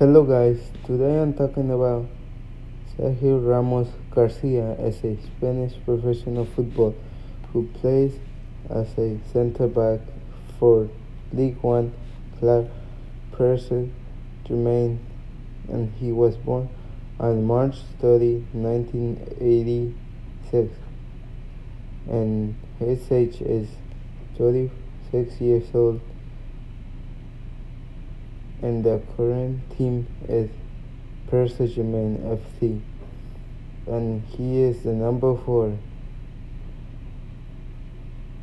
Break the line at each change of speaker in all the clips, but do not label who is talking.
Hello guys, today I'm talking about Sergio Ramos Garcia as a Spanish professional football who plays as a center back for League One club Paris Germain and he was born on March 30, 1986 and his age is 36 years old and the current team is Paris Saint-Germain FC and he is the number 4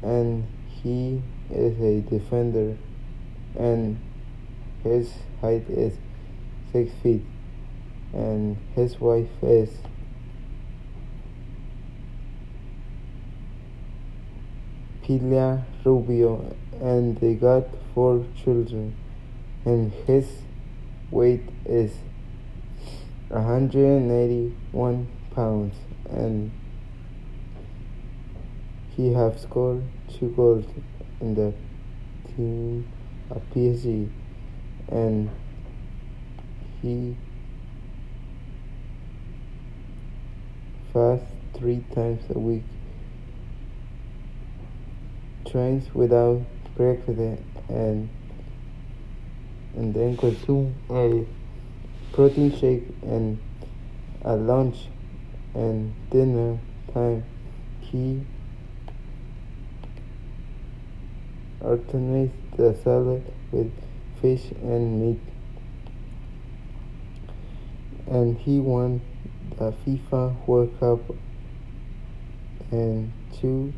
and he is a defender. And his height is 6 feet. And his wife is Pilar Rubio. And they got four children and his weight is 181 pounds. And he have scored two goals in the team of PSG and he fasts three times a week. Trains without breakfast and and then consume a protein shake and at lunch and dinner time. He alternates the salad with fish and meat. And he won the FIFA World Cup and two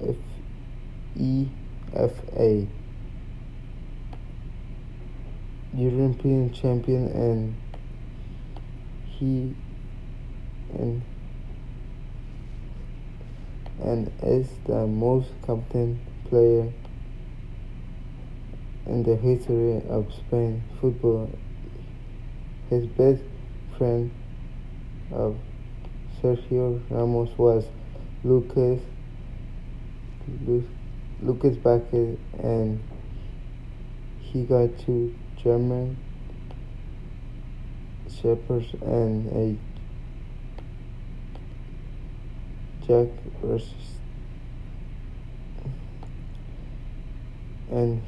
FIFA European champion and he and and is the most competent player in the history of Spain football. His best friend of Sergio Ramos was Lucas Lucas Vázquez and he got two German Shepherds and a Jack Russell and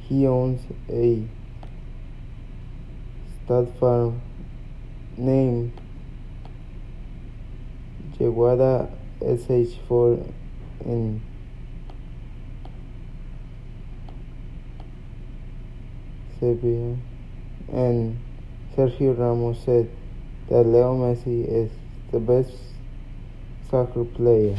he owns a stud farm named Yeguada SH4 in Sevilla, and Sergio Ramos said that Leo Messi is the best soccer player.